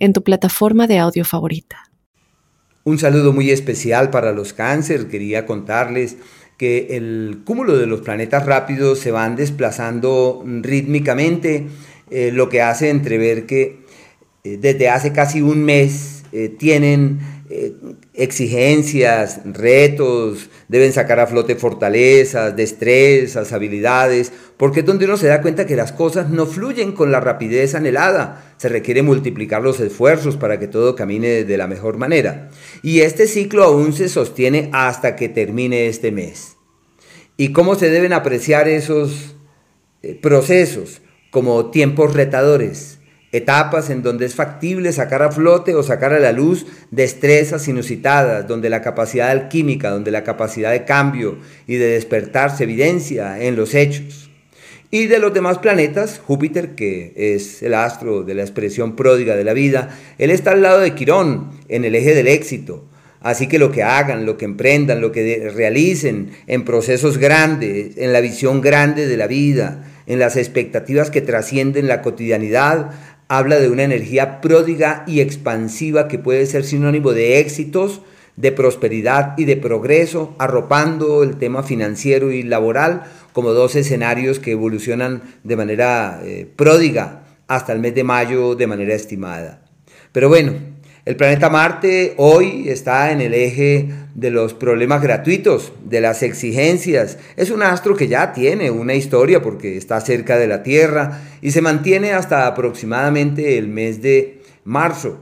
en tu plataforma de audio favorita. Un saludo muy especial para los cáncer. Quería contarles que el cúmulo de los planetas rápidos se van desplazando rítmicamente, eh, lo que hace entrever que eh, desde hace casi un mes eh, tienen exigencias, retos, deben sacar a flote fortalezas, destrezas, habilidades, porque es donde uno se da cuenta que las cosas no fluyen con la rapidez anhelada, se requiere multiplicar los esfuerzos para que todo camine de la mejor manera. Y este ciclo aún se sostiene hasta que termine este mes. ¿Y cómo se deben apreciar esos eh, procesos? Como tiempos retadores etapas en donde es factible sacar a flote o sacar a la luz destrezas inusitadas, donde la capacidad alquímica, donde la capacidad de cambio y de despertar se evidencia en los hechos. Y de los demás planetas, Júpiter, que es el astro de la expresión pródiga de la vida, él está al lado de Quirón, en el eje del éxito. Así que lo que hagan, lo que emprendan, lo que realicen en procesos grandes, en la visión grande de la vida, en las expectativas que trascienden la cotidianidad, habla de una energía pródiga y expansiva que puede ser sinónimo de éxitos, de prosperidad y de progreso, arropando el tema financiero y laboral como dos escenarios que evolucionan de manera eh, pródiga hasta el mes de mayo de manera estimada. Pero bueno, el planeta Marte hoy está en el eje de los problemas gratuitos, de las exigencias. Es un astro que ya tiene una historia porque está cerca de la Tierra y se mantiene hasta aproximadamente el mes de marzo.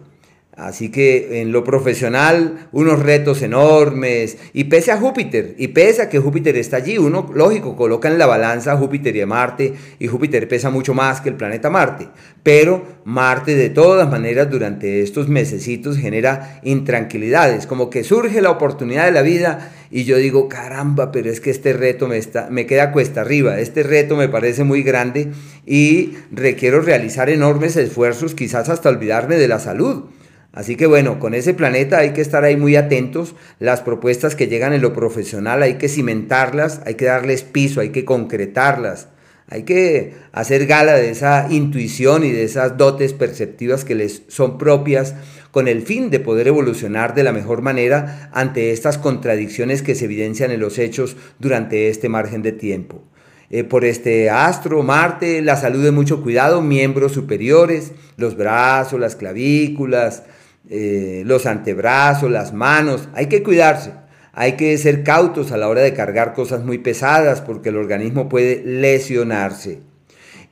Así que en lo profesional, unos retos enormes. Y pese a Júpiter, y pese a que Júpiter está allí, uno, lógico, coloca en la balanza Júpiter y Marte, y Júpiter pesa mucho más que el planeta Marte. Pero Marte, de todas maneras, durante estos mesecitos genera intranquilidades, como que surge la oportunidad de la vida, y yo digo, caramba, pero es que este reto me, está, me queda cuesta arriba, este reto me parece muy grande, y requiero realizar enormes esfuerzos, quizás hasta olvidarme de la salud Así que bueno, con ese planeta hay que estar ahí muy atentos. Las propuestas que llegan en lo profesional hay que cimentarlas, hay que darles piso, hay que concretarlas. Hay que hacer gala de esa intuición y de esas dotes perceptivas que les son propias con el fin de poder evolucionar de la mejor manera ante estas contradicciones que se evidencian en los hechos durante este margen de tiempo. Eh, por este astro, Marte, la salud de mucho cuidado, miembros superiores, los brazos, las clavículas, eh, los antebrazos, las manos. Hay que cuidarse, hay que ser cautos a la hora de cargar cosas muy pesadas porque el organismo puede lesionarse.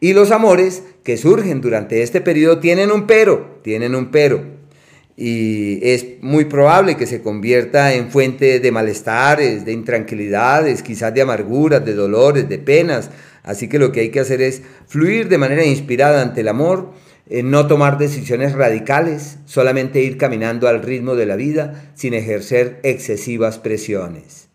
Y los amores que surgen durante este periodo tienen un pero, tienen un pero. Y es muy probable que se convierta en fuente de malestares, de intranquilidades, quizás de amarguras, de dolores, de penas. Así que lo que hay que hacer es fluir de manera inspirada ante el amor no tomar decisiones radicales, solamente ir caminando al ritmo de la vida sin ejercer excesivas presiones.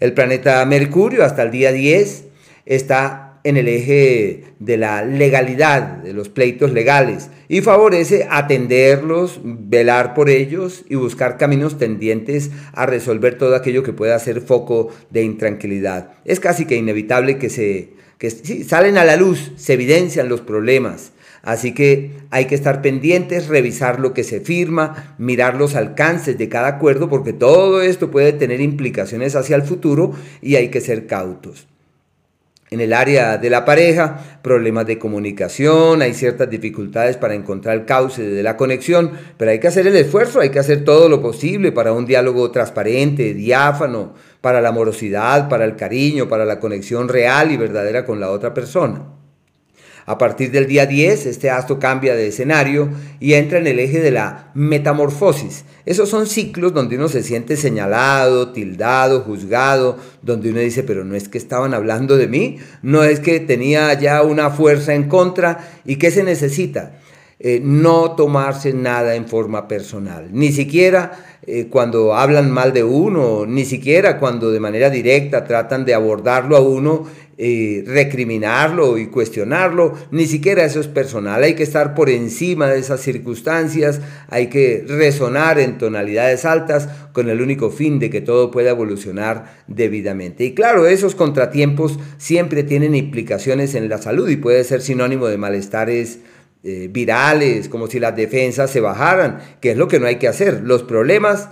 El planeta Mercurio hasta el día 10 está en el eje de la legalidad, de los pleitos legales, y favorece atenderlos, velar por ellos y buscar caminos tendientes a resolver todo aquello que pueda ser foco de intranquilidad. Es casi que inevitable que se salen a la luz, se evidencian los problemas, Así que hay que estar pendientes, revisar lo que se firma, mirar los alcances de cada acuerdo, porque todo esto puede tener implicaciones hacia el futuro y hay que ser cautos. En el área de la pareja, problemas de comunicación, hay ciertas dificultades para encontrar el cauce de la conexión, pero hay que hacer el esfuerzo, hay que hacer todo lo posible para un diálogo transparente, diáfano, para la amorosidad, para el cariño, para la conexión real y verdadera con la otra persona. A partir del día 10, este astro cambia de escenario y entra en el eje de la metamorfosis. Esos son ciclos donde uno se siente señalado, tildado, juzgado, donde uno dice, pero no es que estaban hablando de mí, no es que tenía ya una fuerza en contra. ¿Y qué se necesita? Eh, no tomarse nada en forma personal, ni siquiera eh, cuando hablan mal de uno, ni siquiera cuando de manera directa tratan de abordarlo a uno, eh, recriminarlo y cuestionarlo, ni siquiera eso es personal, hay que estar por encima de esas circunstancias, hay que resonar en tonalidades altas con el único fin de que todo pueda evolucionar debidamente. Y claro, esos contratiempos siempre tienen implicaciones en la salud y puede ser sinónimo de malestares eh, virales, como si las defensas se bajaran, que es lo que no hay que hacer. Los problemas,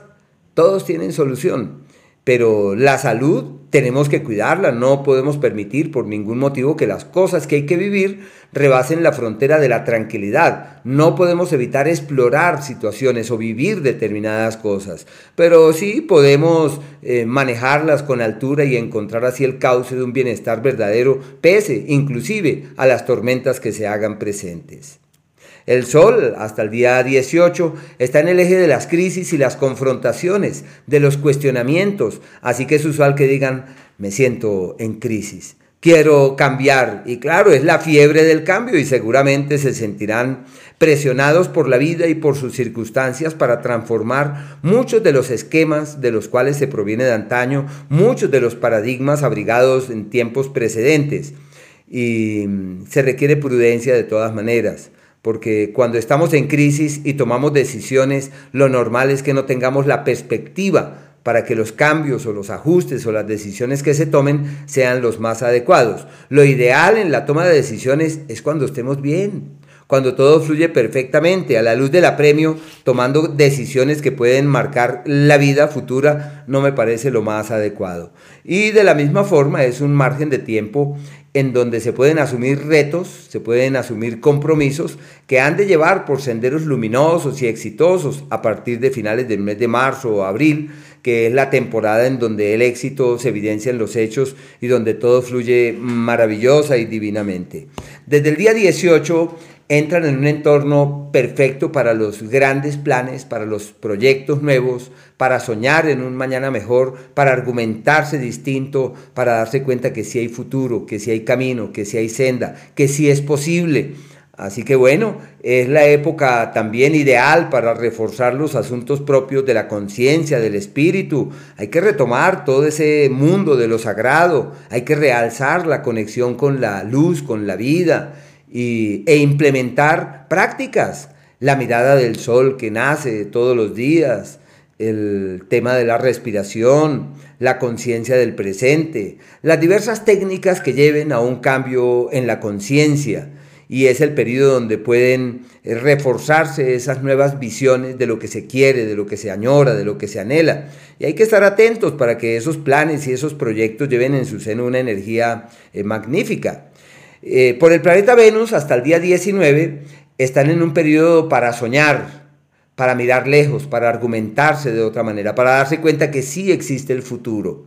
todos tienen solución, pero la salud tenemos que cuidarla, no podemos permitir por ningún motivo que las cosas que hay que vivir rebasen la frontera de la tranquilidad. No podemos evitar explorar situaciones o vivir determinadas cosas, pero sí podemos eh, manejarlas con altura y encontrar así el cauce de un bienestar verdadero, pese inclusive a las tormentas que se hagan presentes. El Sol, hasta el día 18, está en el eje de las crisis y las confrontaciones, de los cuestionamientos, así que es usual que digan, me siento en crisis, quiero cambiar. Y claro, es la fiebre del cambio y seguramente se sentirán presionados por la vida y por sus circunstancias para transformar muchos de los esquemas de los cuales se proviene de antaño, muchos de los paradigmas abrigados en tiempos precedentes. Y se requiere prudencia de todas maneras porque cuando estamos en crisis y tomamos decisiones, lo normal es que no tengamos la perspectiva para que los cambios o los ajustes o las decisiones que se tomen sean los más adecuados. Lo ideal en la toma de decisiones es cuando estemos bien, cuando todo fluye perfectamente, a la luz del apremio, tomando decisiones que pueden marcar la vida futura, no me parece lo más adecuado. Y de la misma forma es un margen de tiempo en donde se pueden asumir retos, se pueden asumir compromisos que han de llevar por senderos luminosos y exitosos a partir de finales del mes de marzo o abril, que es la temporada en donde el éxito se evidencia en los hechos y donde todo fluye maravillosa y divinamente. Desde el día 18 entran en un entorno perfecto para los grandes planes, para los proyectos nuevos, para soñar en un mañana mejor, para argumentarse distinto, para darse cuenta que sí hay futuro, que sí hay camino, que sí hay senda, que sí es posible. Así que bueno, es la época también ideal para reforzar los asuntos propios de la conciencia, del espíritu. Hay que retomar todo ese mundo de lo sagrado, hay que realzar la conexión con la luz, con la vida e implementar prácticas. La mirada del sol que nace todos los días, el tema de la respiración, la conciencia del presente, las diversas técnicas que lleven a un cambio en la conciencia. Y es el periodo donde pueden eh, reforzarse esas nuevas visiones de lo que se quiere, de lo que se añora, de lo que se anhela. Y hay que estar atentos para que esos planes y esos proyectos lleven en su seno una energía eh, magnífica. Eh, por el planeta Venus hasta el día 19 están en un periodo para soñar, para mirar lejos, para argumentarse de otra manera, para darse cuenta que sí existe el futuro.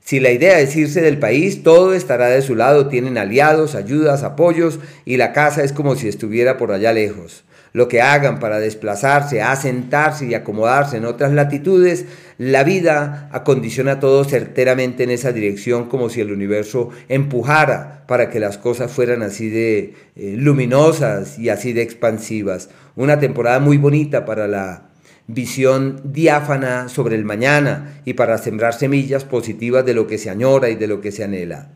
Si la idea es irse del país, todo estará de su lado, tienen aliados, ayudas, apoyos y la casa es como si estuviera por allá lejos lo que hagan para desplazarse, asentarse y acomodarse en otras latitudes, la vida acondiciona todo certeramente en esa dirección como si el universo empujara para que las cosas fueran así de eh, luminosas y así de expansivas. Una temporada muy bonita para la visión diáfana sobre el mañana y para sembrar semillas positivas de lo que se añora y de lo que se anhela.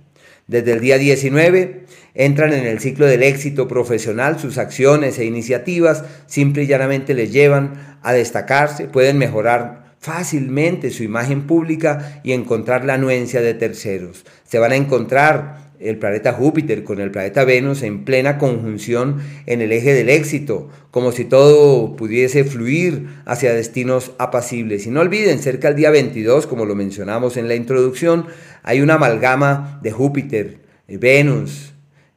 Desde el día 19 entran en el ciclo del éxito profesional, sus acciones e iniciativas simple y llanamente les llevan a destacarse, pueden mejorar fácilmente su imagen pública y encontrar la anuencia de terceros. Se van a encontrar el planeta Júpiter con el planeta Venus en plena conjunción en el eje del éxito, como si todo pudiese fluir hacia destinos apacibles. Y no olviden, cerca del día 22, como lo mencionamos en la introducción, hay una amalgama de Júpiter, eh, Venus,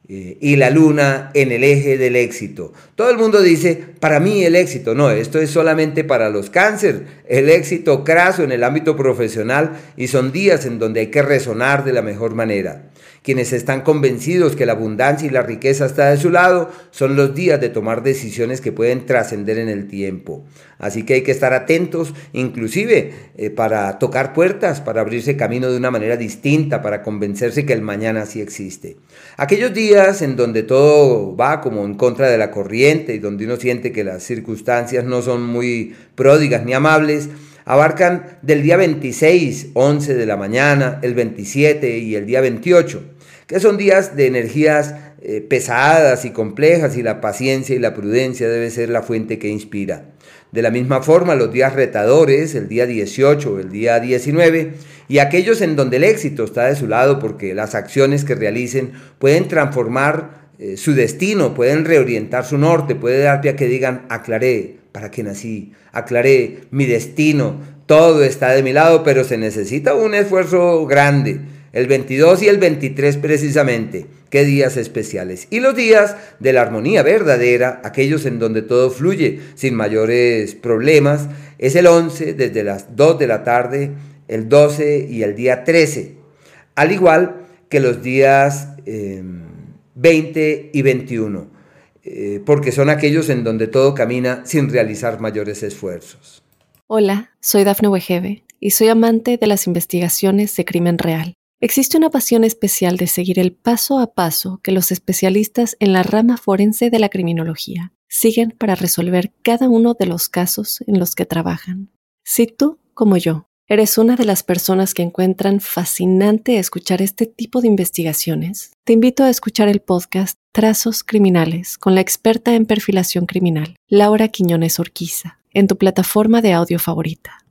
eh, y la luna en el eje del éxito. Todo el mundo dice, para mí el éxito, no, esto es solamente para los cáncer, el éxito craso en el ámbito profesional y son días en donde hay que resonar de la mejor manera. Quienes están convencidos que la abundancia y la riqueza está de su lado, son los días de tomar decisiones que pueden trascender en el tiempo. Así que hay que estar atentos, inclusive eh, para tocar puertas, para abrirse camino de una manera distinta, para convencerse que el mañana sí existe. Aquellos días en donde todo va como en contra de la corriente y donde uno siente que las circunstancias no son muy pródigas ni amables, abarcan del día 26, 11 de la mañana, el 27 y el día 28, que son días de energías eh, pesadas y complejas y la paciencia y la prudencia debe ser la fuente que inspira. De la misma forma, los días retadores, el día 18 o el día 19, y aquellos en donde el éxito está de su lado porque las acciones que realicen pueden transformar eh, su destino, pueden reorientar su norte, puede dar pie a que digan, aclaré para qué nací, aclaré mi destino, todo está de mi lado, pero se necesita un esfuerzo grande. El 22 y el 23 precisamente, qué días especiales. Y los días de la armonía verdadera, aquellos en donde todo fluye sin mayores problemas, es el 11 desde las 2 de la tarde, el 12 y el día 13. Al igual que los días... Em, 20 y 21, eh, porque son aquellos en donde todo camina sin realizar mayores esfuerzos. Hola, soy Dafne Wegebe y soy amante de las investigaciones de crimen real. Existe una pasión especial de seguir el paso a paso que los especialistas en la rama forense de la criminología siguen para resolver cada uno de los casos en los que trabajan. Si tú, como yo, ¿Eres una de las personas que encuentran fascinante escuchar este tipo de investigaciones? Te invito a escuchar el podcast Trazos Criminales con la experta en perfilación criminal, Laura Quiñones Orquiza, en tu plataforma de audio favorita.